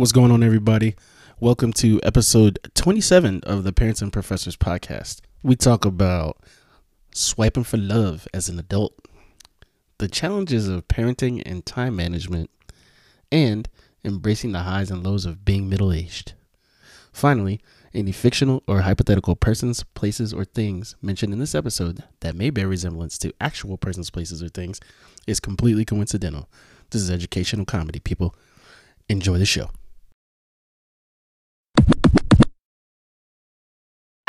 What's going on, everybody? Welcome to episode 27 of the Parents and Professors podcast. We talk about swiping for love as an adult, the challenges of parenting and time management, and embracing the highs and lows of being middle aged. Finally, any fictional or hypothetical persons, places, or things mentioned in this episode that may bear resemblance to actual persons, places, or things is completely coincidental. This is educational comedy, people. Enjoy the show.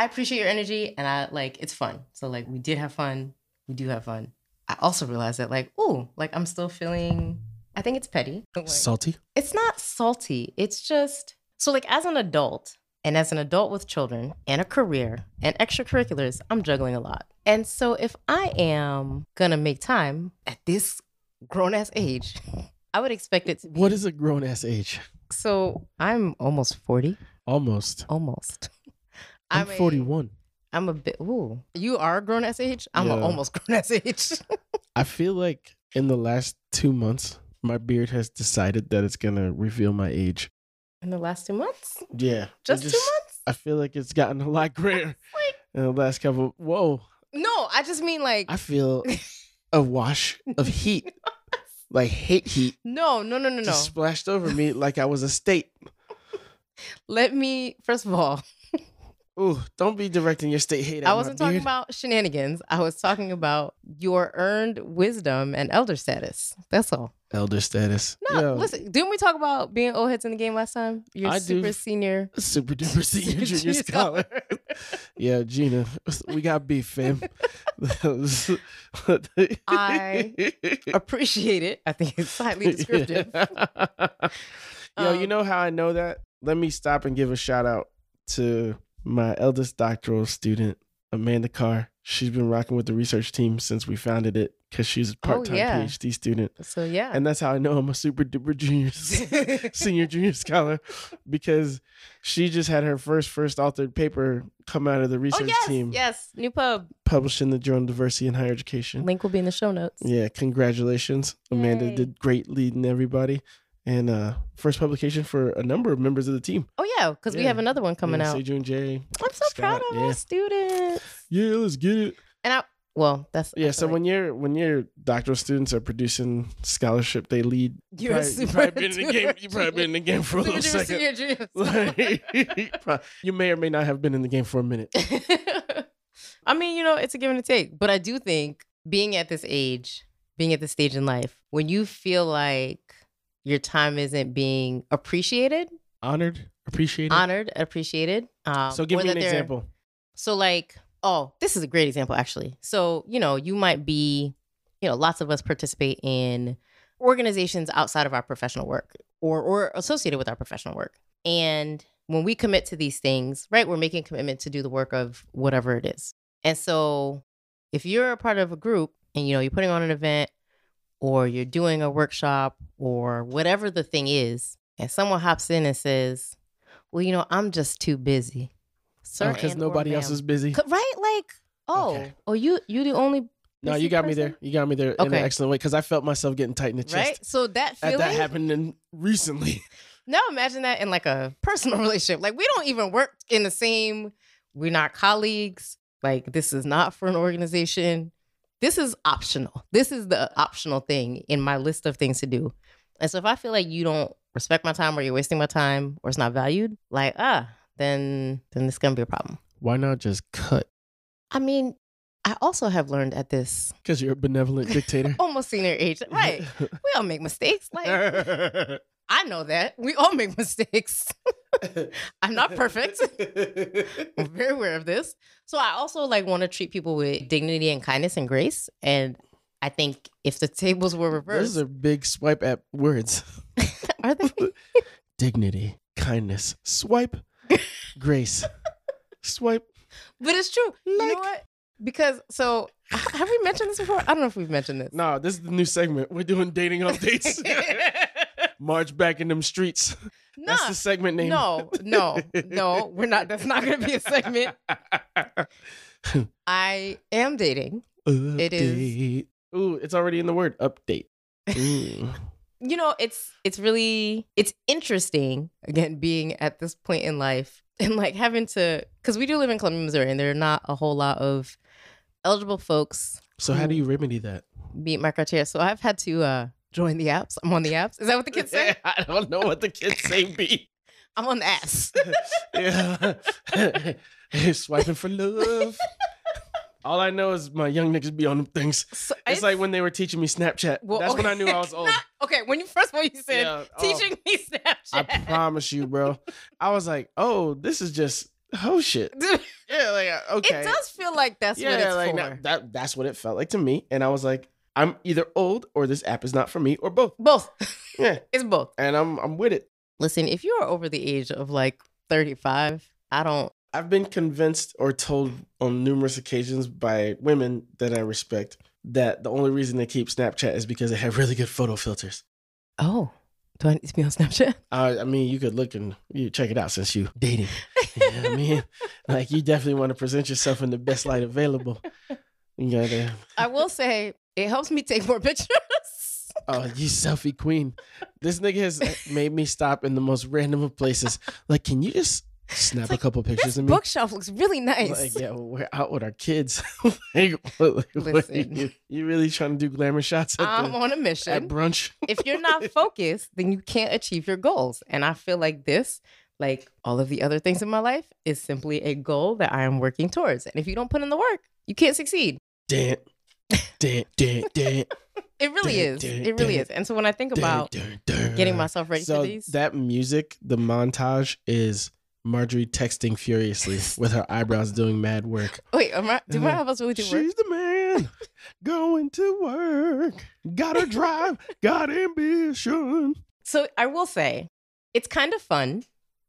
I appreciate your energy and I like it's fun. So like we did have fun. We do have fun. I also realized that like, oh, like I'm still feeling I think it's petty. Like, Salty? it's not salty. It's just so like as an adult and as an adult with children and a career and extracurriculars, I'm juggling a lot. And so if I am gonna make time at this grown ass age, I would expect it to be What is a grown ass age? so I'm almost 40. Almost. Almost. I'm a- 41. I'm a bit. Ooh, you are a grown ass age. I'm Yeah. almost grown ass age. I feel like in the last two months, my beard has decided that it's gonna reveal my age. In the last two months, Yeah, it just, two months. I feel like it's gotten a lot grayer Like, in the last couple. Whoa, no, I just mean like I feel a wash of heat, like hate heat, no, no, no, no, no. splashed over me like I was a state. Let me first of all, Ooh, don't be directing your state hate. At I wasn't talking beard. about shenanigans. I was talking about your earned wisdom and elder status. That's all. elder status. No, Yo, listen. Didn't we talk about being old heads in the game last time? You're I do. super senior. super duper senior junior scholar. yeah, Gina, we got beef, fam. I Appreciate it. I think it's slightly descriptive. Yo, you Um, know how I know that? Let me stop and give a shout out to my eldest doctoral student, Amanda Carr. She's been rocking with the research team since we founded it because she's a part time Oh, yeah. PhD student. So yeah. And that's how I know I'm a super duper junior, senior junior scholar because she just had her first first authored paper come out of the oh research yes, team yes. New pub. published in the Journal of Diversity in Higher Education. Link will be in the show notes. Yeah, congratulations. Amanda Yay. did great leading everybody. And uh first publication for a number of members of the team. Oh yeah, because we have another one coming yeah, out. And Jay. I'm so proud of yeah. our students. Yeah, let's get it. And I well, that's Yeah, so feel when you're when your doctoral students are producing scholarship, they lead. you're probably, you super probably been in the game. You probably been in the game for a little second. Like, you may or may not have been in the game for a minute. I mean, you know, it's a give and a take. But I do think being at this age, being at this stage in life, when you feel like your time isn't being appreciated, Honored, appreciated. honored, appreciated. Um, so give me an example. So like, oh, this is a great example actually. So, you know, you might be, you know, lots of us participate in organizations outside of our professional work or or associated with our professional work. And when we commit to these things, right, we're making a commitment to do the work of whatever it is. And so if you're a part of a group and you know, you're putting on an event or you're doing a workshop or whatever the thing is, and someone hops in and says, "Well, you know, I'm just too busy." Sir, Because Oh, nobody else is busy. Right? Like, oh, Okay. oh, you you the only No, you got me there. You got me there in an excellent way because I felt myself getting tight in the chest. right? So that That, feeling. that happened in recently. Now imagine that in like a personal relationship. Like we don't even work in the same. We're not colleagues. Like this is not for an organization. This is optional. This is the optional thing in my list of things to do. And so if I feel like you don't respect my time or you're wasting my time or it's not valued, like ah, then then this gonna be a problem. Why not just cut? I mean, I also have learned at this Because you're a benevolent dictator. almost senior age, right? We all make mistakes. Like I know that we all make mistakes. I'm not perfect. I'm very aware of this. So I also like want to treat people with dignity and kindness and grace. And I think if the tables were reversed, Those are big swipe at words. are they? Dignity, kindness, swipe, grace, swipe. But it's true. you know what? Because so have we mentioned this before? I don't know if we've mentioned this. No, this is the new segment. We're doing dating updates. March back in them streets. Nah, That's the segment name. no, no, no. We're not. That's not going to be a segment. I am dating. It is- Update. Ooh, it's already in the word update. Mm. you know, it's it's really it's interesting again being at this point in life and like having to because we do live in Columbia, Missouri, and there are not a whole lot of eligible folks So how do you remedy that? meet my criteria. So I've had to uh join the apps. I'm on the apps. Is that what the kids say? Yeah, I don't know what the kids say. Be I'm on the apps. yeah, swiping for love. All I know is my young niggas be on them things. So It's like when they were teaching me Snapchat. Well, That's when I knew I was old. okay, when you first of all you said Yeah, oh. teaching me Snapchat. I promise you, bro. I was like, oh, this is just oh shit. Yeah, like uh, okay. It does feel like that's yeah, what it's like for. that. That's what it felt like to me, and I was like, I'm either old or this app is not for me, or both. both. Yeah, It's both. and I'm I'm with it. Listen, if you are over the age of like 35, I don't I've been convinced or told on numerous occasions by women that I respect that the only reason they keep Snapchat is because they have really good photo filters. Oh. Do I need to be on Snapchat? Uh, I mean, you could look and you check it out since you dating. You know what I mean, like you definitely want to present yourself in the best light available. You gotta, I will say it helps me take more pictures. oh, you selfie queen. This nigga has made me stop in the most random of places. Like, can you just snap a couple pictures of me? bookshelf looks really nice. Like, yeah, well, we're out with our kids. like, what, like, Listen. you, you really trying to do glamour shots at, I'm the, on a mission. at brunch? if you're not focused, then you can't achieve your goals. And I feel like this, like all of the other things in my life, is simply a goal that I am working towards. And if you don't put in the work, you can't succeed. Dan, It really is. It really is. And so when I think about getting myself ready so for these, that music, the montage is Marjorie texting furiously with her eyebrows doing mad work. wait, am I, do my eyebrows really do work? She's the man going to work. Got to drive, got ambition. So I will say, it's kind of fun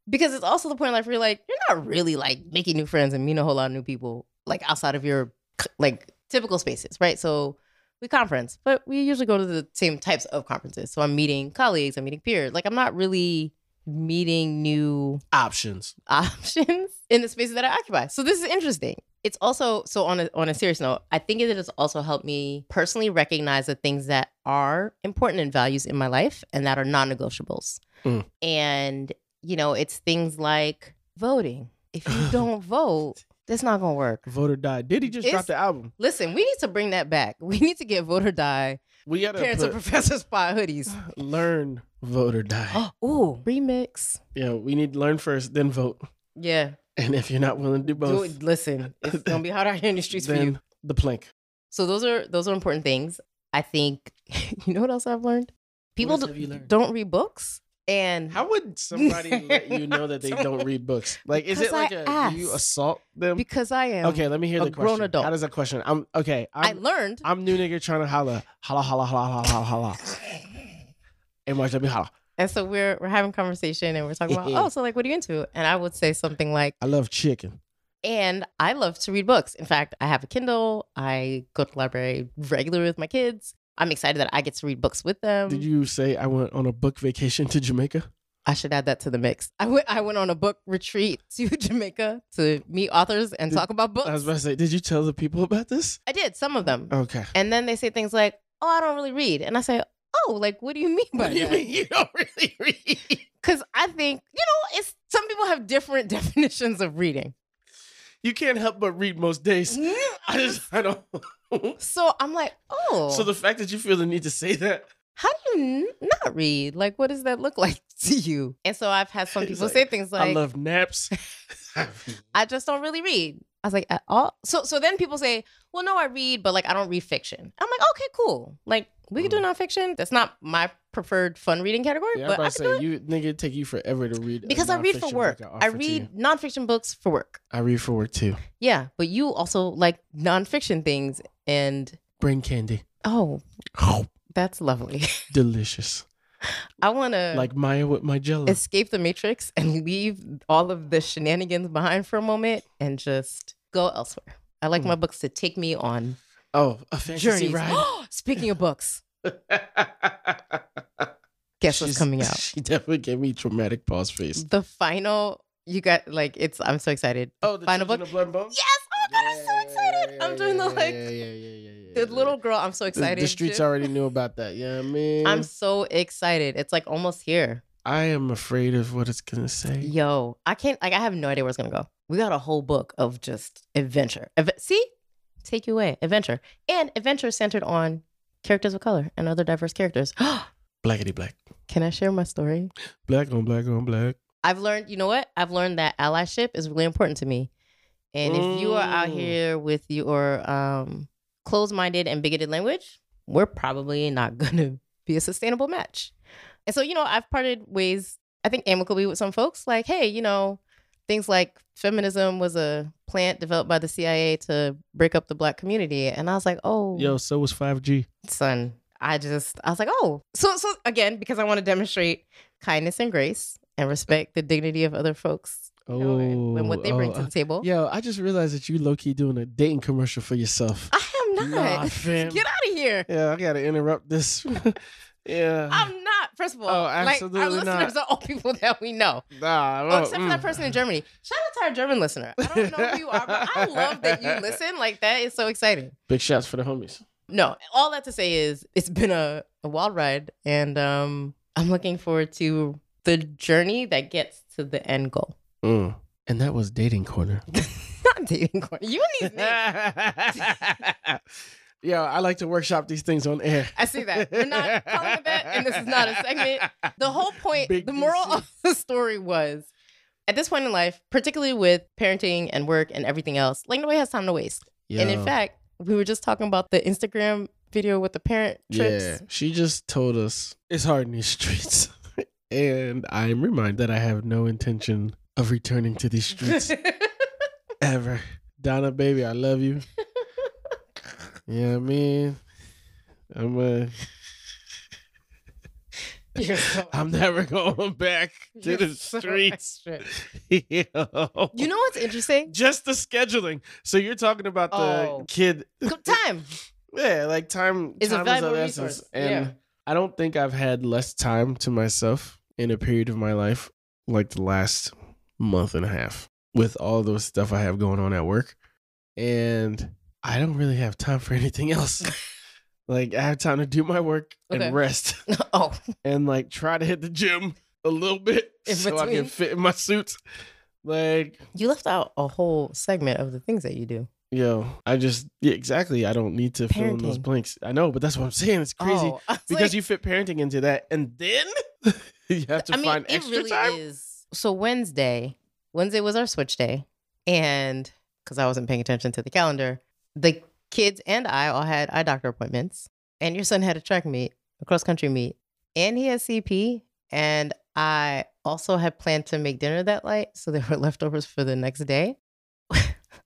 because it's also the point in life where you're like, you're not really like making new friends and meeting a whole lot of new people like outside of your like typical spaces, right? So we conference, but we usually go to the same types of conferences. So I'm meeting colleagues, I'm meeting peers. Like I'm not really meeting new Options. options in the spaces that I occupy. So this is interesting. It's also so on a on a serious note, I think it has also helped me personally recognize the things that are important and values in my life and that are non-negotiables. Mm. And you know, it's things like voting. If you don't vote, that's not gonna work. Voter died. Did he just drop It's- the album? Listen, we need to bring that back. We need to get voter die We gotta parents put, and professors spot hoodies. learn, voter die. Ooh, remix. Yeah, we need to learn first, then vote. Yeah. And if you're not willing to do Do both, it. Listen, it's gonna be hot out here in the streets for you. then the plank. So those are those are important things. I think you know what else I've learned? People else do, have you learned? don't read books, and How would somebody let you know that they don't read books? Like, is it like a do you assault them? because I am Okay, let me hear the grown question. adult. How does that question? I'm okay. I I'm, learned I'm new nigga trying to holla, holla, holla, holla, holla, holla, holla. And watch me holla. and so we're we're having conversation and we're talking about oh so like what are you into? And I would say something like I love chicken. and I love to read books. In fact, I have a Kindle. I go to the library regularly with my kids. I'm excited that I get to read books with them. Did you say I went on a book vacation to Jamaica? I should add that to the mix. I went I went on a book retreat to Jamaica to meet authors and Did- talk about books. I was about to say, did you tell the people about this? I did some of them. Okay. And then they say things like, "Oh, I don't really read," and I say, "Oh, like what do you mean by What do you that?" mean you don't really read? Because I think you know, it's some people have different definitions of reading. You can't help but read most days. Mm-hmm. I just I don't. So I'm like, oh, So the fact that you feel the need to say that, how do you n- not read? Like, what does that look like to you? And so I've had some people like, say things like, I love naps. I just don't really read. I was like, at all. So so then people say, well, no, I read, but like I don't read fiction. I'm like, okay, cool. Like we can do mm. nonfiction. That's not my preferred fun reading category, yeah, but I say it you nigga it'd take you forever to read because I read for work. I you. read nonfiction books for work. I read for work too. Yeah, but you also like nonfiction things, and Brain candy. oh, Oh, that's lovely. delicious. I want to Like Maya with my jello. escape the matrix and leave all of the shenanigans behind for a moment and just go elsewhere. I like Hmm. my books to take me on oh, a fantasy journeys. ride. Speaking of books, guess what's coming out? She definitely gave me traumatic pause face. The final. You got like it's. I'm so excited. Oh, the Final book? of Blood and Bone? Yes! God, I'm so excited. I'm doing the like. Yeah, yeah, yeah, yeah, yeah. the little girl, I'm so excited. The, streets to- already knew about that. Yeah, I mean, I'm so excited. It's like almost here. I am afraid of what it's gonna say. Yo, I can't like I have no idea where it's gonna go. We got a whole book of just adventure. Adve- See, take you away, adventure, and adventure centered on characters of color and other diverse characters. Blackity black, Can I share my story? black on black on black. I've learned, you know what? I've learned that allyship is really important to me. And if you are out Mm. here with your um, closed-minded and bigoted language, we're probably not gonna be a sustainable match. And so, you know, I've parted ways. I think amicably with some folks. Like, hey, you know, things like feminism was a plant developed by the CIA to break up the black community, and I was like, oh, Yo, so was five G. son. I just I was like, oh, so so again because I want to demonstrate kindness and grace and respect the dignity of other folks know, and, what they bring oh, to the table. Yo, I just realized that you low key doing a dating commercial for yourself. I am not. Nah. Get out of here. Yeah, I gotta interrupt this. yeah. I'm not. First of all, Oh, like our listeners not. are all people that we know. nah, Oh, well, except for that mm. person in Germany. Shout out to our German listener. I don't know who you are, but I love that you listen. Like that is so exciting. Big shots for the homies. No, all that to say is it's been a, a wild ride, and um, I'm looking forward to the journey that gets to the end goal. Mm. And that was dating corner. Not dating corner. You and these names. Yo, I like to workshop these things on air. I see that. We're not calling it that, and this is not a segment. The whole point, Big the moral DC. of the story was at this point in life, particularly with parenting and work and everything else, like nobody has time to waste. And in fact, we were just talking about the Instagram video with the parent trips. yeah, she just told us it's hard in these streets. and I'm reminded that I have no intention of returning to these streets ever. Donna, baby, I love you. Yeah, I mean, I'm uh, You're so, I'm never going back to you're the so streets. extra. Yo. You know what's interesting? just the scheduling. So you're talking about the Oh. kid, time yeah, like time. is a time valuable of resource. essence. and yeah. I don't think I've had less time to myself in a period of my life like the last month and a half with all those stuff I have going on at work, and I don't really have time for anything else. like I have time to do my work Okay. and rest, oh, and like try to hit the gym a little bit In so I can fit in my suits. Like you left out a whole segment of the things that you do. Yo, I just yeah, exactly. I don't need to fill in those blanks. I know, but that's what I'm saying. It's oh, crazy Oh, because like- you fit parenting into that, and then you have to I mean, find extra really time. is. So Wednesday, Wednesday was our switch day, and because I wasn't paying attention to the calendar, the kids and I all had eye doctor appointments, and your son had a track meet, a cross country meet, and he has CP, and I also had planned to make dinner that night, so there were leftovers for the next day. oh,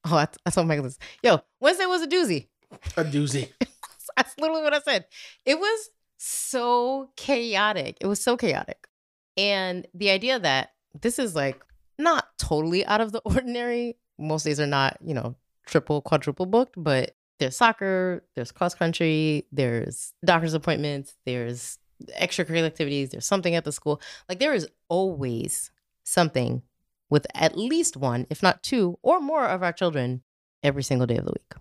I, I told Michael this. Yo, Wednesday was a doozy. A doozy. That's literally what I said. It was so chaotic. It was so chaotic. And the idea that this is like not totally out of the ordinary. Most days are not, you know, triple, quadruple booked, but there's soccer, there's cross country, there's doctor's appointments, there's extracurricular activities, there's something at the school. Like there is always something with at least one, if not two or more of our children every single day of the week.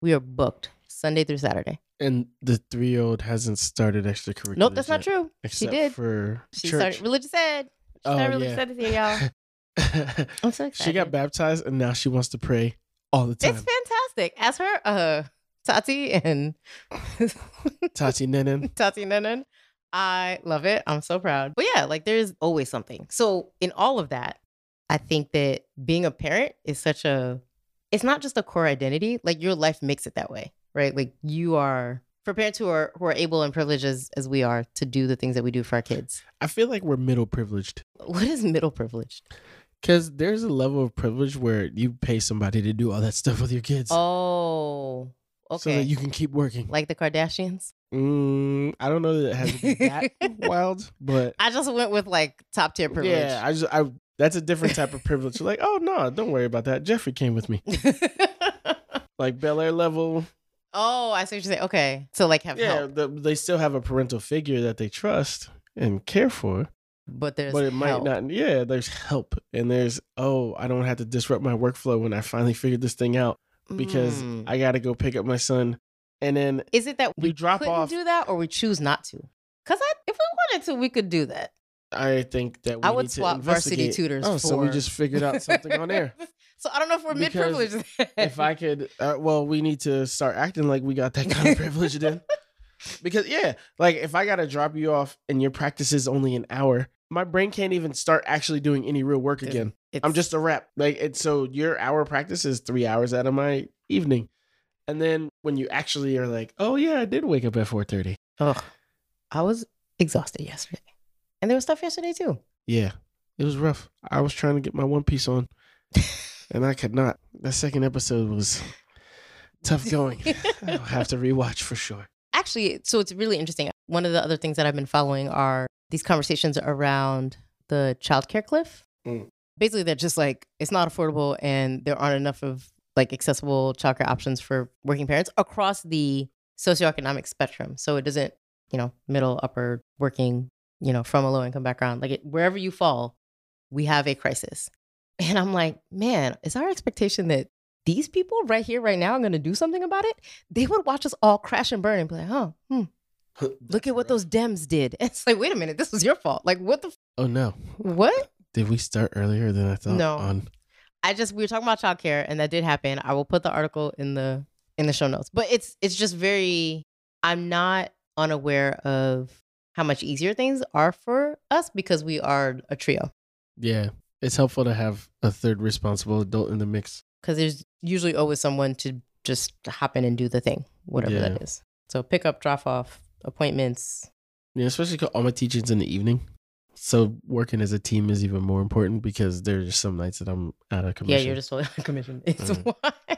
We are booked Sunday through Saturday. And the three year old hasn't started extracurriculars. Nope, that's not true. Except did. for She church. started religious ed. She Oh, started religious yeah. ed this year, y'all. I'm so excited. she got baptized, and now she wants to pray all the time. It's fantastic. As her, uh, Tati and Tati Nenin. Tati Nenan, I love it. I'm so proud. But yeah, like there's always something. So in all of that, I think that being a parent is such a it's not just a core identity. Like your life makes it that way, right? Like you are for parents who are who are able and privileged as, as we are to do the things that we do for our kids. I feel like we're middle privileged What is middle privileged? because there's a level of privilege where you pay somebody to do all that stuff with your kids, Oh, okay. so that you can keep working. like the Kardashians. Mm, I don't know that it has to be that wild, but I just went with like top tier privilege. yeah, I just I that's a different type of privilege. Like, oh no, don't worry about that. Jeffrey came with me, like Bel Air level. Oh, I see what you're saying. Okay, so like have Yeah, help, the, they still have a parental figure that they trust and care for, but there's but it might help. not. Yeah, there's help, and there's oh, I don't have to disrupt my workflow when I finally figured this thing out because Mm. I got to go pick up my son and then Is it that we You drop couldn't off- do that, or we choose not to? Because if we wanted to, we could do that. I think that we I would need to swap varsity tutors Oh, so we just figured out something on air. so I don't know if we're mid privileged. if I could, uh, well, we need to start acting like we got that kind of privilege then. Because yeah, like if I gotta drop you off and your practice is only an hour, my brain can't even start actually doing any real work It's- again. It's, I'm just a rep. Like it's so your hour practice is three hours out of my evening, and then when you actually are like, oh yeah, I did wake up at four thirty. Ugh. I was exhausted yesterday, and there was stuff yesterday too. Yeah, it was rough. I was trying to get my One Piece on, and I could not. That second episode was tough going. I'll have to rewatch for sure. Actually, so it's really interesting. One of the other things that I've been following are these conversations around the childcare cliff. Mm. Basically, they're just like it's not affordable, and there aren't enough of like accessible childcare options for working parents across the socioeconomic spectrum. So it doesn't, you know, middle, upper, working, you know, from a low income background, like it, wherever you fall, we have a crisis. And I'm like, man, is our expectation that these people right here, right now, are going to do something about it? They would watch us all crash and burn and be like, oh, hmm, look at what those Dems did. It's like, wait a minute, this was your fault. Like, what the, f- Oh no! what? Did we start earlier than I thought? No. On I just we were talking about childcare, and that did happen. I will put the article in the in the show notes. But it's it's just very. I'm not unaware of how much easier things are for us because we are a trio. yeah, it's helpful to have a third responsible adult in the mix. Because there's usually always someone to just hop in and do the thing, whatever Yeah. that is. So pick up, drop off, appointments. Yeah, especially all my teaching's in the evening. So working as a team is even more important because there's some nights that I'm out of commission. Yeah, you're just totally on commission. It's Mm. why.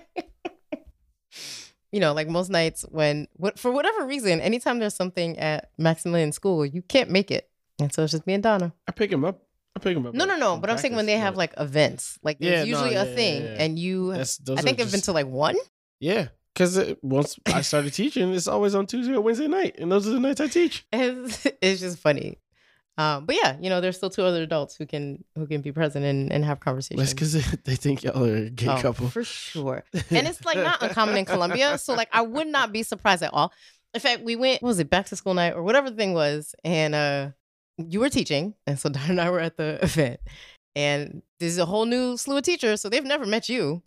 You know, like most nights when, what for whatever reason, anytime there's something at Maximilian School, you can't make it, and so it's just me and Donna. I pick him up. I pick him up. No, no, no. But I'm saying when they have like events, like Yeah, there's no, usually yeah, a yeah, thing, yeah. and you. I think I've been to like one. yeah, because once I started teaching, it's always on Tuesday or Wednesday night, and those are the nights I teach. It's, it's just funny. Um, but yeah, you know, there's still two other adults who can who can be present and, and have conversations. That's because they think y'all are a gay Oh, couple. for sure. and it's like not uncommon in Columbia. So like I would not be surprised at all. In fact, we went, what was it, back to school night or whatever the thing was, and uh you were teaching, and so Don and I were at the event. And this is a whole new slew of teachers, so they've never met you.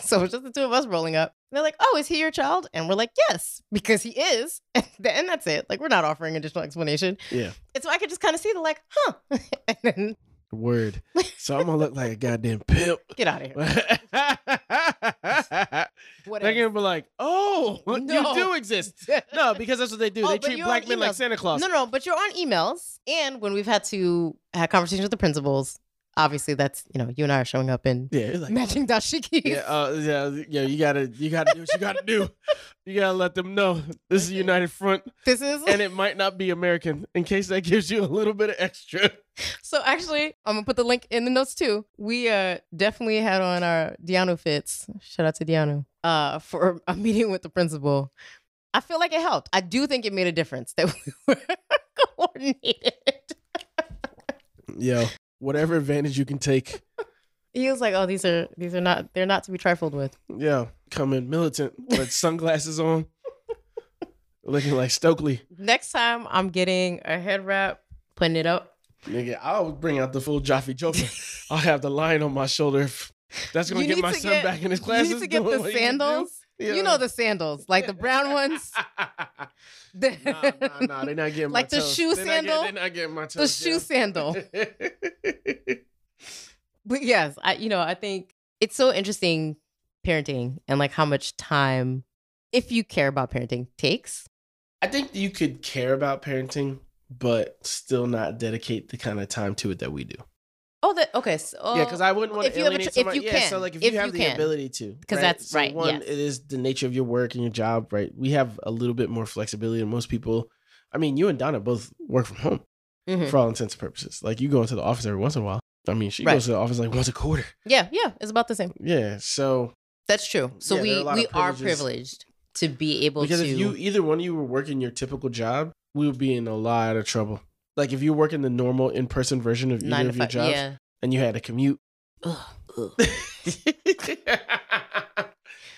so it's just the two of us rolling up. And they're like, Oh, is he your child? And we're like, Yes, because he is. And then that's it. Like we're not offering additional explanation. Yeah. And so I could just kind of see the like, huh. and then Word. So I'm gonna look like a goddamn pimp. get out of here. They're Whatever. gonna be like, "Oh, No. you do exist." No, because that's what they do. Oh, they treat black men like. Santa Claus. No, no, but you're on emails. And when we've had to have conversations with the principals, obviously that's, you know, you and I are showing up in Yeah, like, matching dashikis. yeah, uh, yeah, yeah. You gotta, you gotta do what you gotta do. You gotta let them know this is United Front, This is and it might not be American. In case that gives you a little bit of extra. so actually I'm gonna put the link in the notes too. We uh definitely had on our D'iyanu fits. Shout out to D'iyanu. Uh for a meeting with the principal. I feel like it helped. I do think it made a difference that we were coordinated. Yo, whatever advantage you can take. He was like, "Oh, these are these are not they're not to be trifled with." Yeah, come in militant with sunglasses on, looking like Stokely. Next time I'm getting a head wrap, putting it up. Nigga, I'll bring out the full Jaffe Joker. I'll have the lion on my shoulder. That's gonna You get my son get- back in his classes. You need to get the what he do. sandals. Yeah. You know the sandals, like the brown ones. Nah, nah, nah. They're not getting my Like the toes. shoe They're not getting- sandal? They're not getting my toes. the shoe down. sandal. But yes, I you know, I think it's so interesting parenting and like how much time if you care about parenting takes. I think you could care about parenting, but still not dedicate the kind of time to it that we do. Oh, that okay. So yeah, because I wouldn't want to you have a alienate tr- if you yeah, can. so like if, If you have you the can. ability to, 'Cause right? that's- So right, One, yes. it is the nature of your work and your job, right? We have a little bit more flexibility than most people. I mean, you and Donna both work from home Mhm. for all intents and purposes. Like you go into the office every once in a while. I mean, she Right. goes to the office like once a quarter. yeah, yeah, it's about the same. Yeah, so That's true. So Yeah, there are we we are privileged to be able because to Because if you either one of you were working your typical job, we would be in a lot of trouble. Like if you work in the normal in person version of either nine to of your five. jobs, Yeah. and you had to commute. Ugh, ugh.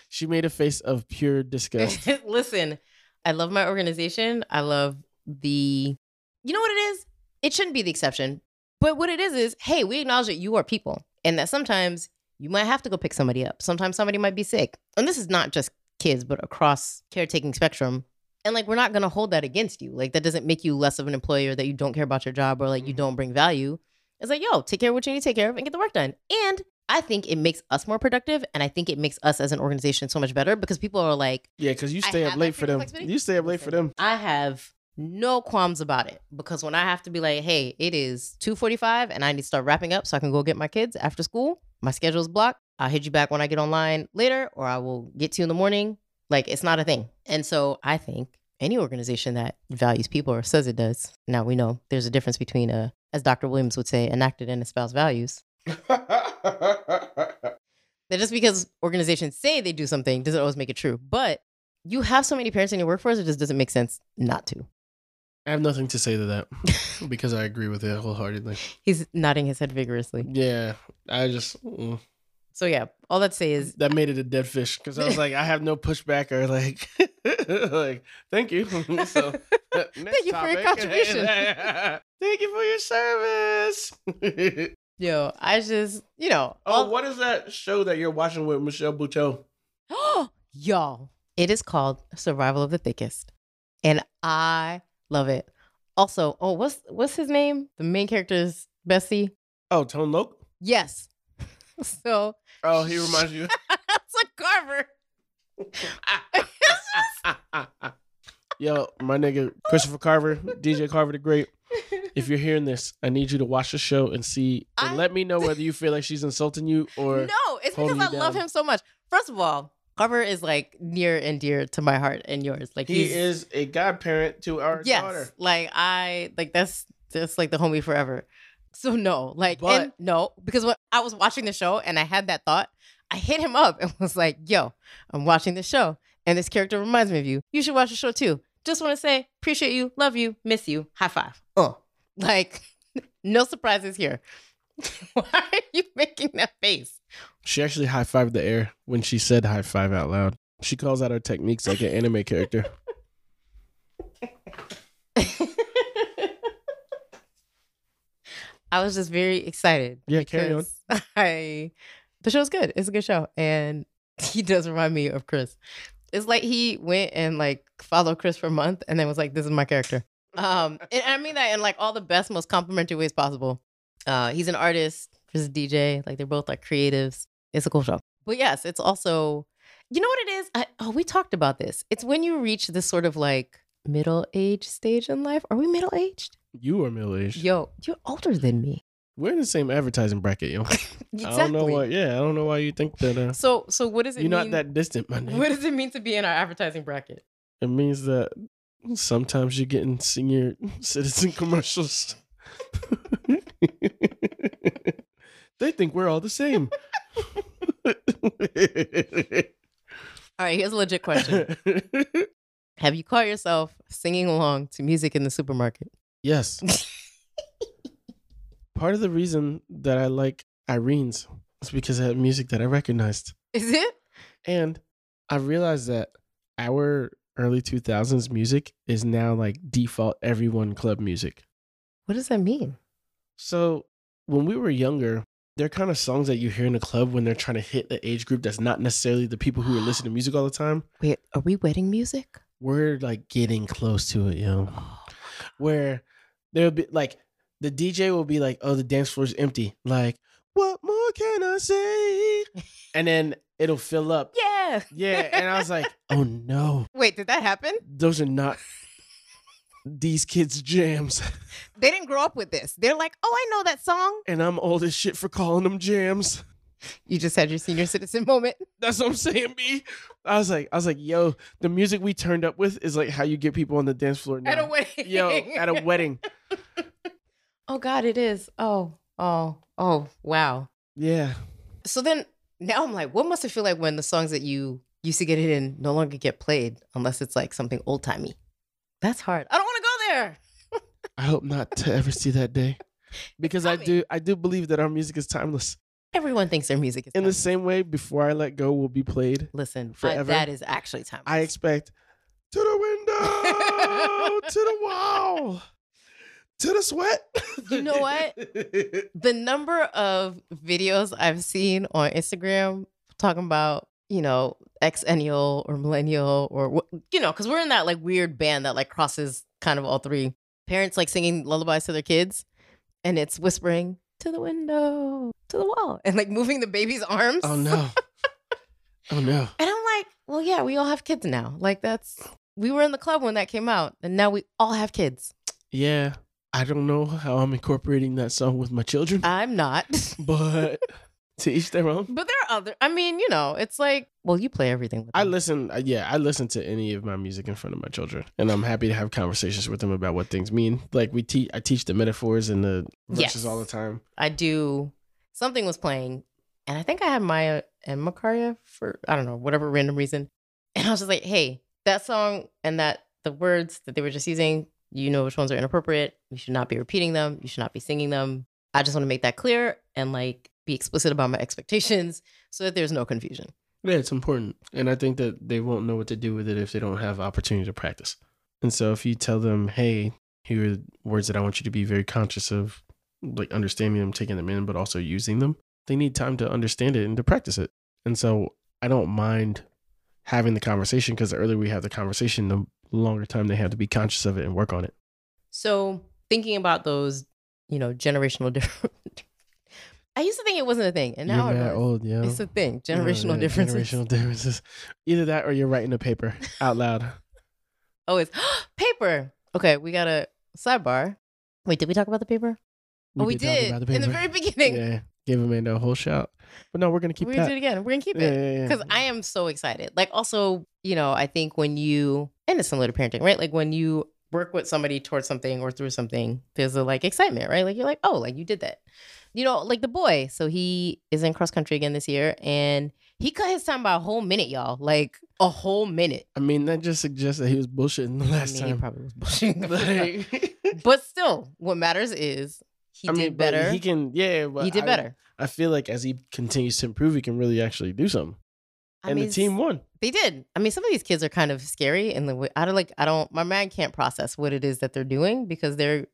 She made a face of pure disgust. Listen, I love my organization. I love the, you know what it is? It shouldn't be the exception. But what it is is, hey, we acknowledge that you are people and that sometimes you might have to go pick somebody up. Sometimes somebody might be sick. And this is not just kids, but across caretaking spectrum. And like, we're not going to hold that against you. Like, that doesn't make you less of an employer that you don't care about your job or like you Mhm. don't bring value. It's like, yo, take care of what you need to take care of and get the work done. And I think it makes us more productive. And I think it makes us as an organization so much better because people are like, Yeah, because you stay up late for them. You stay up late for them. I have no qualms about it because when I have to be like, hey, it is 2:45 and I need to start wrapping up so I can go get my kids after school. My schedule is blocked. I'll hit you back when I get online later, or I will get to you in the morning. Like it's not a thing. And so I think any organization that values people or says it does. Now we know there's a difference between a, as Dr. Williams would say, enacted and espoused values. That just because organizations say they do something doesn't always make it true. But you have so many parents in your workforce, it just doesn't make sense not to. I have nothing to say to that because I agree with it wholeheartedly. He's nodding his head vigorously. Yeah, I just mm, So yeah, all that to say is that made it a dead fish because I was like, I have no pushback or like, like, thank you. so, uh, thank you for your contribution. thank you for your service. yo, I just you know oh, all- what is that show that you're watching with Michelle Buteau? Oh, y'all. It is called Survival of the Thickest, and I love it. Also, oh, what's what's his name? The main character's Bessie. Oh, Tone Loc. Yes. so Oh, he reminds you. that's a Carver. Yo, my nigga Christopher Carver, DJ Carver the Great. If you're hearing this, I need you to watch the show and see and I- let me know whether you feel like she's insulting you or no, it's because I you love him so much. First of all, Carver is like near and dear to my heart and yours. Like he is a godparent to our yes, daughter. like I like that's just like the homie forever. So no, like But- and no, because when I was watching the show and I had that thought, I hit him up and was like, "Yo, I'm watching the show, and this character reminds me of you. You should watch the show too. Just want to say, appreciate you, love you, miss you. High five. Oh, like no surprises here. Why are you making that face? She actually high fived the air when she said high five out loud. She calls out her techniques like an anime character. I was just very excited. Yeah, carry on. I the show's good. It's a good show, and he does remind me of Chris. It's like he went and like followed Chris for a month, and then was like, "This is my character." Um, and I mean that in like all the best, most complimentary ways possible. Uh, he's an artist. Chris is a DJ. Like they're both like creatives. It's a cool show. But yes, it's also, you know what it is? I, oh, we talked about this. It's when you reach this sort of like middle age stage in life. Are we middle aged? You are middle aged. Yo, you're older than me. We're in the same advertising bracket, yo. Exactly. I don't know why. Yeah, I don't know why you think that. Uh, So, so what does it you're mean? not that distant, my nigga. what does it mean to be in our advertising bracket? It means that sometimes you're getting senior citizen commercials. they think we're all the same. All right, here's a legit question: Have you caught yourself singing along to music in the supermarket? Yes. Part of the reason that I like Irene's is because it had music that I recognized. Is it? And I realized that our early 2000s music is now like default everyone club music. What does that mean? So when we were younger, they're kind of songs that you hear in the club when they're trying to hit the age group that's not necessarily the people who are listening to music all the time. Wait, are we wedding music? We're like getting close to it, yo. Oh, Where there'll be like the DJ will be like, "Oh, the dance floor's empty." Like, what more can I say? And then it'll fill up. yeah. Yeah, and I was like, "Oh no, Wait, did that happen? those are not these kids' jams." They didn't grow up with this. They're like, oh, I know that song. And I'm old as shit for calling them jams. You just had your senior citizen moment. That's what I'm saying, B. I was like, I was like, yo, the music we turned up with is like how you get people on the dance floor now. At a wedding. Yo, at a wedding. oh God, it is. Oh, oh, oh, wow. Yeah. So then now I'm like, what must it feel like when the songs that you used to get hit in no longer get played unless it's like something old timey? That's hard. I don't want to go there. I hope not to ever see that day. Because I do I do believe that our music is timeless. Everyone thinks their music is In the same way, Before I Let Go will be played. Listen, I- forever. that is actually time. I expect to the window, to the wall, to the sweat. You know what? the number of videos I've seen on Instagram talking about, you know, Xennial or millennial or you know, because we're in that like weird band that like crosses kind of all three. Parents like singing lullabies to their kids, and it's whispering to the window, to the wall, and like moving the baby's arms. oh no. Oh no. And I'm like, well, yeah, we all have kids now. Like that's we were in the club when that came out, and now we all have kids. Yeah. I don't know how I'm incorporating that song with my children, I'm not. but to each their own. But there are other. I mean, you know, it's like, well, you play everything. With I listen, uh, yeah, I listen to any of my music in front of my children, and I'm happy to have conversations with them about what things mean. Like we teach, I teach the metaphors and the verses Yes. all the time. I do. Something was playing, and I think I had Maya and Makaria for I don't know whatever random reason, and I was just like, hey, that song and that the words that they were just using, you know which ones are inappropriate. You should not be repeating them. You should not be singing them. I just want to make that clear and like be explicit about my expectations so that there's no confusion. Yeah, it's important, and I think that they won't know what to do with it if they don't have opportunity to practice. And so, if you tell them, "Hey, here are words that I want you to be very conscious of, like understanding them, taking them in, but also using them," they need time to understand it and to practice it. And so, I don't mind having the conversation because the earlier we have the conversation, the longer time they have to be conscious of it and work on it. So thinking about those, you know, generational different. I used to think it wasn't a thing, and now you're old, yeah. it's a thing. Generational yeah, differences. Generational differences. Either that or you're writing a paper out loud. Oh, it's paper. Okay, we got a sidebar. Wait, did we talk about the paper? oh, we did about the in the very beginning. Yeah, give Amanda a whole shout. But no, we're gonna keep we that. did it again. We're gonna keep yeah, it yeah, yeah. because I am so excited. Like, also, you know, I think when you and it's similar to parenting, right? Like when you work with somebody towards something or through something, there's a like excitement, right? Like you're like, oh, like you did that. You know, like the boy. So he is in cross country again this year, and he cut his time by a whole minute, y'all. Like a whole minute. I mean, that just suggests that he was bullshitting the last I mean, he probably was bullshitting. Like, but still, what matters is he I did mean, better. He can, yeah. But he did I- better. I feel like as he continues to improve, he can really actually do something. I and mean, the team won. They did. I mean, some of these kids are kind of scary, and the way I don't like. I don't. My mind can't process what it is that they're doing because they're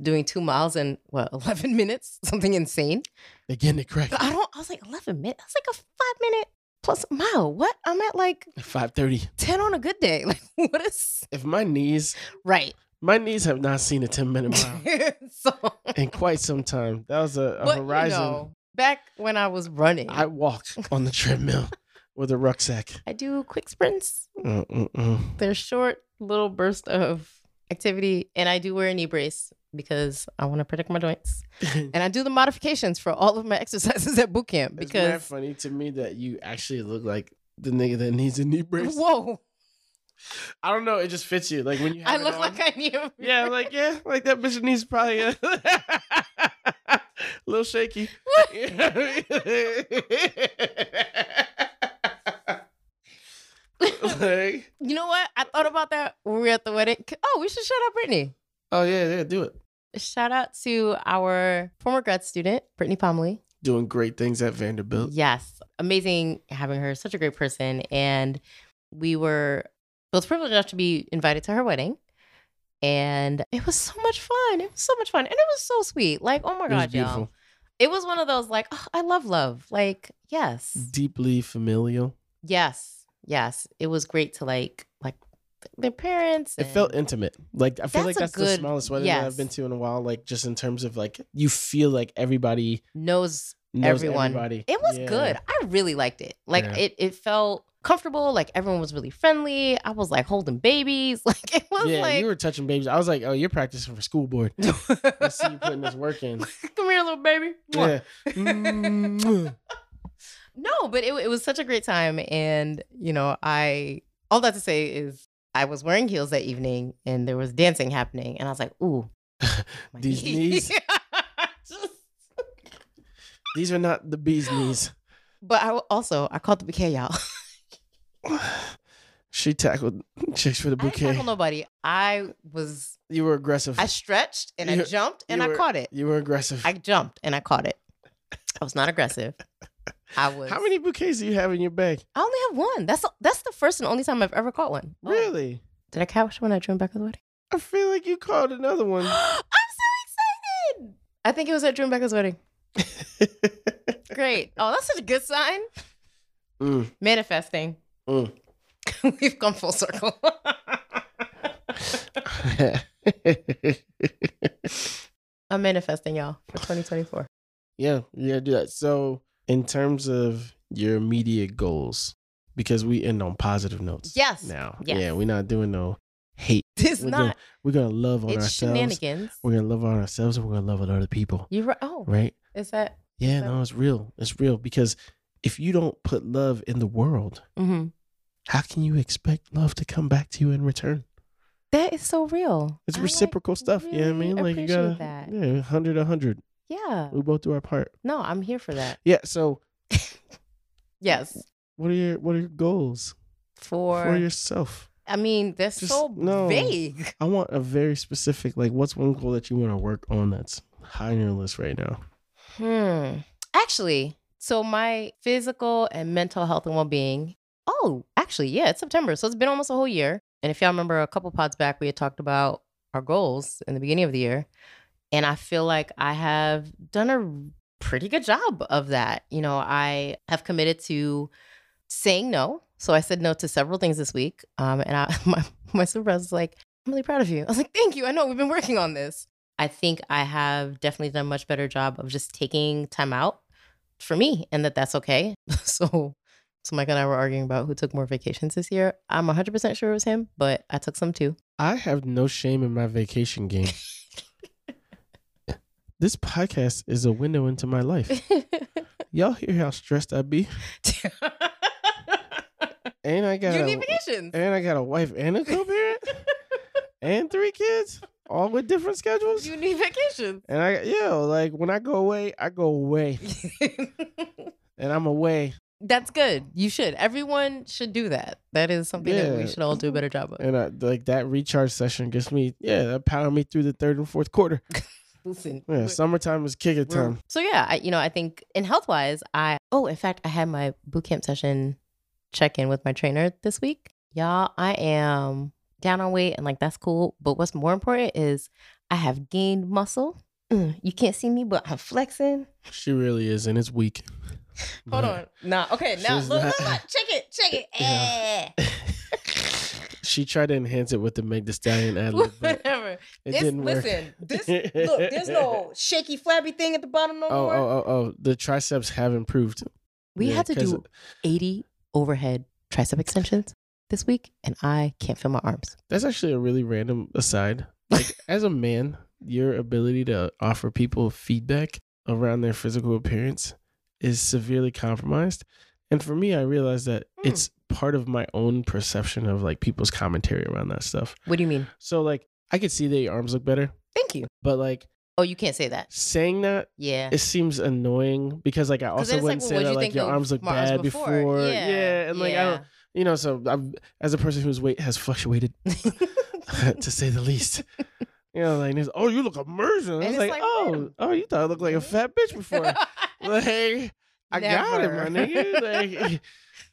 doing two miles in what eleven minutes, something insane. They're getting it correct. But I don't. I was like eleven minutes. That's like a five minute plus mile. What? I'm at like Five thirty. ten on a good day. Like what is If my knees, right? my knees have not seen a ten minute mile so, in quite some time. That was a, a but you horizon. know, back when I was running, I walked on the treadmill with a rucksack. I do quick sprints. Mm-mm-mm. They're short little bursts of activity, and I do wear a knee brace because I want to protect my joints. And I do the modifications for all of my exercises at boot camp because it's mad because funny to me that you actually look like the nigga that needs a knee brace. whoa, I don't know. It just fits you. Like when you. I look on. like I need. A Yeah, like yeah, like that bitch needs probably a, a little shaky. like, you know what? I thought about that when we were at the wedding. Oh, we should shout out Brittany. oh yeah, yeah, do it. Shout out to our former grad student, Brittany Pomley. Doing great things at Vanderbilt. Yes, amazing having her. Such a great person, and we were both privileged enough to be invited to her wedding, and it was so much fun. It was so much fun, and it was so sweet. Like, oh my It was god, y'all! beautiful, It was one of those like, oh, I love love. Like, yes, deeply familial. yes, yes. It was great to like like their parents. It felt intimate. Like I feel like That's that's the smallest wedding that. I've been to in a while. Like just in terms of like you feel like everybody knows knows everyone. everybody. It was Yeah. good. I really liked it. Like Yeah. it, it felt comfortable. Like everyone was really friendly. I was like holding babies. Like it was Yeah, like you were touching babies. I was like, oh, you're practicing for school board. I see you putting this work in. Come here, little baby. Yeah. No, but it, it was such a great time. And, you know, I, all that to say is I was wearing heels that evening and there was dancing happening. And I was like, ooh. These knees. Just- These are not the bee's knees. but I also, I called the bouquet, y'all. She tackled chicks for the bouquet. I didn't tackle nobody. I was, You were aggressive. I stretched and I jumped and you I were- caught it. you were aggressive. I jumped and I caught it. I was not aggressive. I was. How many bouquets do you have in your bag? I only have one. That's that's the first and only time I've ever caught one. Oh. Really? Did I catch one at Drew and Becca's wedding? I feel like you caught another one. I'm so excited. I think it was at Drew and Becca's wedding. Great. Oh, that's such a good sign. Mm, Manifesting. mm. We've come full circle. I'm manifesting y'all for 2024. yeah, yeah, do that. So, in terms of your immediate goals, because we end on positive notes. Yes. Now, Yes. yeah, we're not doing no hate. It's We're not. gonna, we're gonna love on It's ourselves. shenanigans. We're gonna love on ourselves, and we're gonna love on other people. You right? Oh, Right? is that? Yeah, So- no, it's real. It's real because if you don't put love in the world, hmm how can you expect love to come back to you in return? That is so real. It's I, like, reciprocal stuff. you know what I mean? Like you gotta, that. yeah, hundred, a hundred. Yeah. We both do our part. No, I'm here for that. Yeah. So, Yes. what are your what are your goals For, for yourself? I mean, that's Just- so no. vague. I want a very specific. Like, what's one goal that you want to work on that's high on your list right now? Hmm. Actually, so my physical and mental health and well being. Oh, actually, yeah, it's September. So it's been almost a whole year. And if y'all remember a couple pods back, we had talked about our goals in the beginning of the year. And I feel like I have done a pretty good job of that. You know, I have committed to saying no. So I said no to several things this week. Um, and I, my, my supervisor was like, I'm really proud of you. I was like, thank you. I know we've been working on this. I think I have definitely done a much better job of just taking time out for me and that that's okay. so, so Mike and I were arguing about who took more vacations this year. I'm 100% sure it was him, but I took some too. I have no shame in my vacation game. this podcast is a window into my life. Y'all hear how stressed I be, and I got you a, need vacations. and I got a wife and a co-parent and three kids, all with different schedules. You need vacations. And I, yeah, like when I go away, I go away, and I'm away. That's good. You should. Everyone should do that. That is something that we Yeah. should all do a better job of. And I, like that recharge session gets me, yeah, that power me through the third and fourth quarter. Listen. Yeah, summertime is kicker time. So yeah, I, you know, I think in health wise, I oh, in fact, I had my boot camp session check in with my trainer this week. Y'all, I am down on weight and like that's cool. But what's more important is I have gained muscle. Mm, you can't see me, but I'm flexing. She really is, and it's weak. Hold on. Nah, okay, now look, not- look, look, check it, check it. Yeah. Eh. she tried to enhance it with the Meg Thee Stallion ad lib, Whatever. it This, didn't work. listen, this look, there's no shaky, flabby thing at the bottom no Oh, more. oh, oh, oh! The triceps have improved. we Yeah, had to 'cause- do 80 overhead tricep extensions this week, and I can't feel my arms. That's actually a really random aside. Like, as a man, your ability to offer people feedback around their physical appearance is severely compromised. And for me, I realized that Hmm. it's part of my own perception of like people's commentary around that stuff. What do you mean? So, like, I could see that your arms look better, Thank you. but like Oh, you can't say that. saying that Yeah. it seems annoying because like I also wouldn't like, say well, that you like your arms look bad before? before. Yeah, and like I don't, you know, so I'm, as a person whose weight has fluctuated to say the least. You know, like oh, you look amazing. I And was it's like, like, oh, oh, you thought I looked like a fat bitch before. like, I got it, my nigga. Like,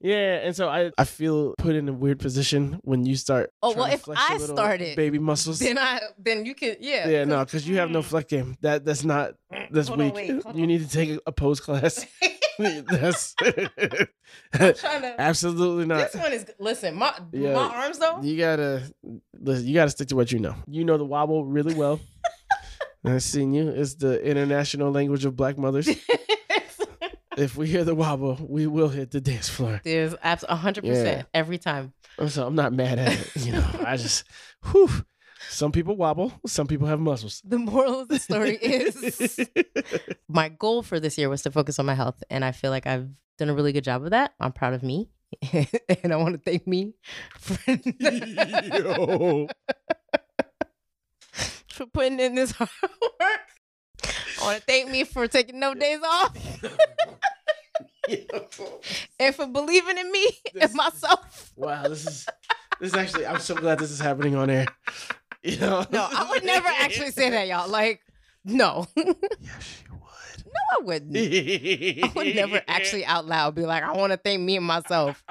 yeah, and so I, I feel put in a weird position when you start. Oh, well, if I started, baby muscles. then I then you can yeah. yeah, no, because you have no mm. flex game. That that's not mm, that's Hold on, weak. wait, hold you on. need to take a pose class. that's to. absolutely not. This one is listen. My Yeah. my arms though. You gotta listen. You gotta stick to what you know. You know the wobble really well. I've seen you. It's the international language of black mothers. If we hear the wobble, we will hit the dance floor. There's absolutely hundred Yeah. percent every time. So I'm not mad at it. You know, I just, whew. Some people wobble. Some people have muscles. The moral of the story is my goal for this year was to focus on my health, and I feel like I've done a really good job of that. I'm proud of me, and I want to thank me for, for putting in this hard work. I want to thank me for taking no days off and for believing in me This- and myself. Wow, this is this is actually. I'm so glad this is happening on air. You know. No, I would never actually say that, y'all. Like, no. Yes, you would. No, I wouldn't. I would never actually out loud be like, I want to thank me and myself.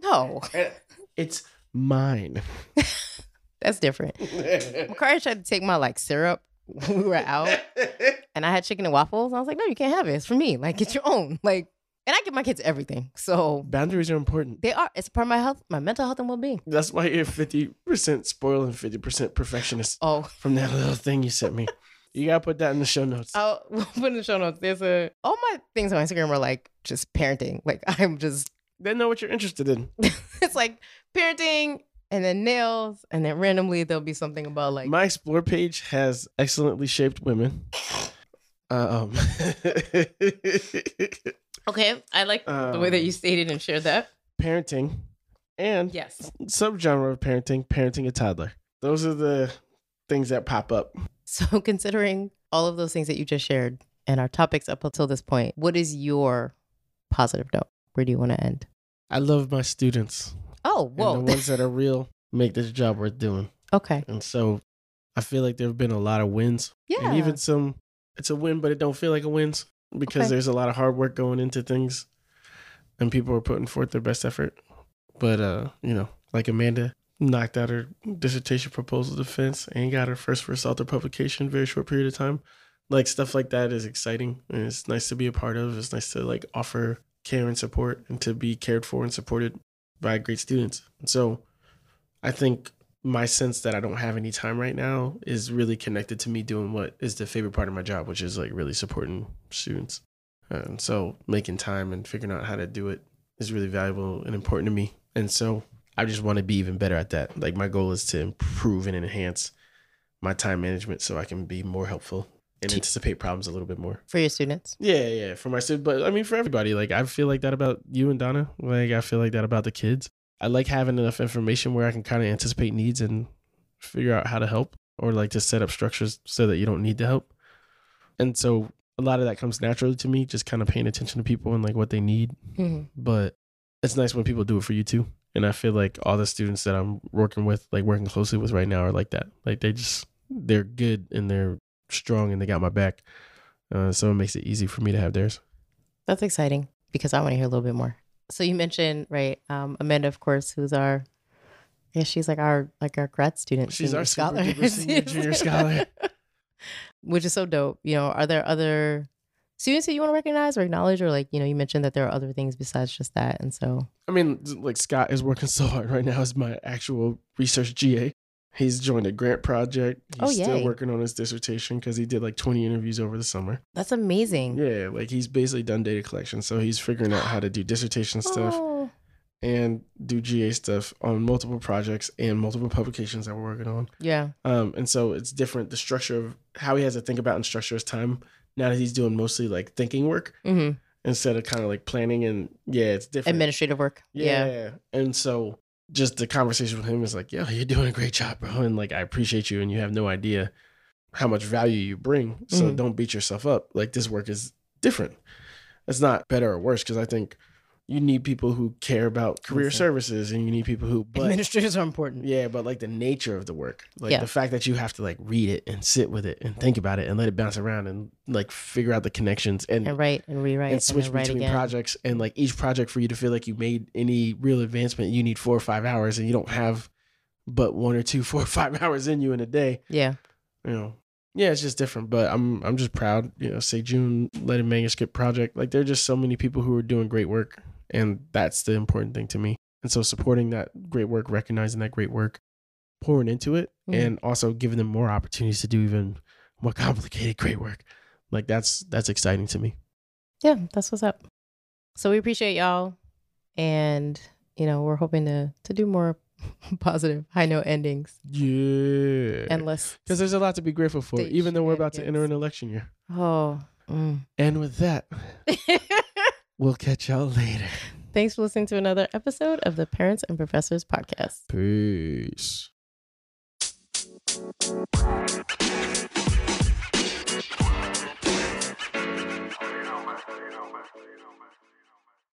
No, eh, It's mine. that's different. Makari tried to take my like syrup we were out, and I had chicken and waffles. I was like, no, you can't have it. It's for me. Like, get your own. Like, and I give my kids everything. So Boundaries are important. they are. It's part of my health, my mental health, and well being. That's why you're 50% spoiled and 50% perfectionist Oh, from that little thing you sent me. You gotta put that in the show notes. I'll we'll put in the show notes. There's a all my things on Instagram are like just parenting. Like I'm just They know what you're interested in. it's like parenting and then nails and then randomly there'll be something about like My explore page has excellently shaped women. Um, okay. I like the way that you stated and shared that. parenting and Yes. subgenre of parenting, parenting a toddler. Those are the things that pop up. So considering all of those things that you just shared and our topics up until this point, what is your positive note? Where do you want to end? I love my students. Oh, And whoa. the ones that are real make this job worth doing. okay. And so I feel like there have been a lot of wins. Yeah. And even some it's a win, but it don't feel like a wins because Okay. there's a lot of hard work going into things and people are putting forth their best effort. But uh, you know, like Amanda knocked out her dissertation proposal defense and got her first first author publication in a very short period of time. Like stuff like that is exciting and it's nice to be a part of. It's nice to like offer care and support and to be cared for and supported by great students. So I think my sense that I don't have any time right now is really connected to me doing what is the favorite part of my job, which is like really supporting students. And so making time and figuring out how to do it is really valuable and important to me. And so I just want to be even better at that. Like my goal is to improve and enhance my time management so I can be more helpful and anticipate problems a little bit more. For your students. Yeah, yeah, for my students, but I mean for everybody. Like I feel like that about you and Donna. Like I feel like that about the kids. I like having enough information where I can kind of anticipate needs and figure out how to help, or like to set up structures so that you don't need to help. And so a lot of that comes naturally to me, just kind of paying attention to people and like what they need. Mhm. But it's nice when people do it for you too. And I feel like all the students that I'm working with, like working closely with right now, are like that. Like they just they're good and they're strong and they got my back. Uh, so it makes it easy for me to have theirs. That's exciting because I want to hear a little bit more. So you mentioned, right, um, Amanda, of course, who's our, yeah, she's like our like our grad student. She's our scholar, senior junior scholar. which is so dope. You know, are there other students that you want to recognize or acknowledge, or like you know, you mentioned that there are other things besides just that, and so I mean, like Scott is working so hard right now as my actual research GA. He's joined a grant project. He's Oh, still working on his dissertation because he did like 20 interviews over the summer. that's amazing. Yeah, like he's basically done data collection. So he's figuring out how to do dissertation stuff Oh, and do GA stuff on multiple projects and multiple publications that we're working on. yeah, Um, and so it's different the structure of how he has to think about and structure his time now that he's doing mostly like thinking work hmm instead of kind of like planning and yeah, it's different. administrative work. yeah. Yeah. And so just the conversation with him is like, yo, you're doing a great job, bro. And like, I appreciate you and you have no idea how much value you bring. So Mhm. don't beat yourself up. Like this work is different. It's not better or worse because I think you need people who care about career services and you need people who but Administrators are important. yeah, but like the nature of the work, like Yeah. the fact that you have to like read it and sit with it and think about it and let it bounce around and like figure out the connections and And write and rewrite and switch write between again. projects and like each project for you to feel like you made any real advancement, you need four or five hours and you don't have but one or two, four or five hours in you in a day. Yeah. You know, yeah, it's just different. But I'm I'm just proud. You know, say June a manuscript project. Like there are just so many people who are doing great work, and that's the important thing to me. And so supporting that great work, recognizing that great work, pouring into it, Mhm. and also giving them more opportunities to do even more complicated great work. Like that's that's exciting to me. Yeah, that's what's up. So we appreciate y'all, and you know we're hoping to to do more positive high note endings Yeah. and less. Because there's a lot to be grateful for, even though we're about to enter an election year. Oh. mm. And with that, we'll catch y'all later. Thanks for listening to another episode of the Parents and Professors Podcast. Peace.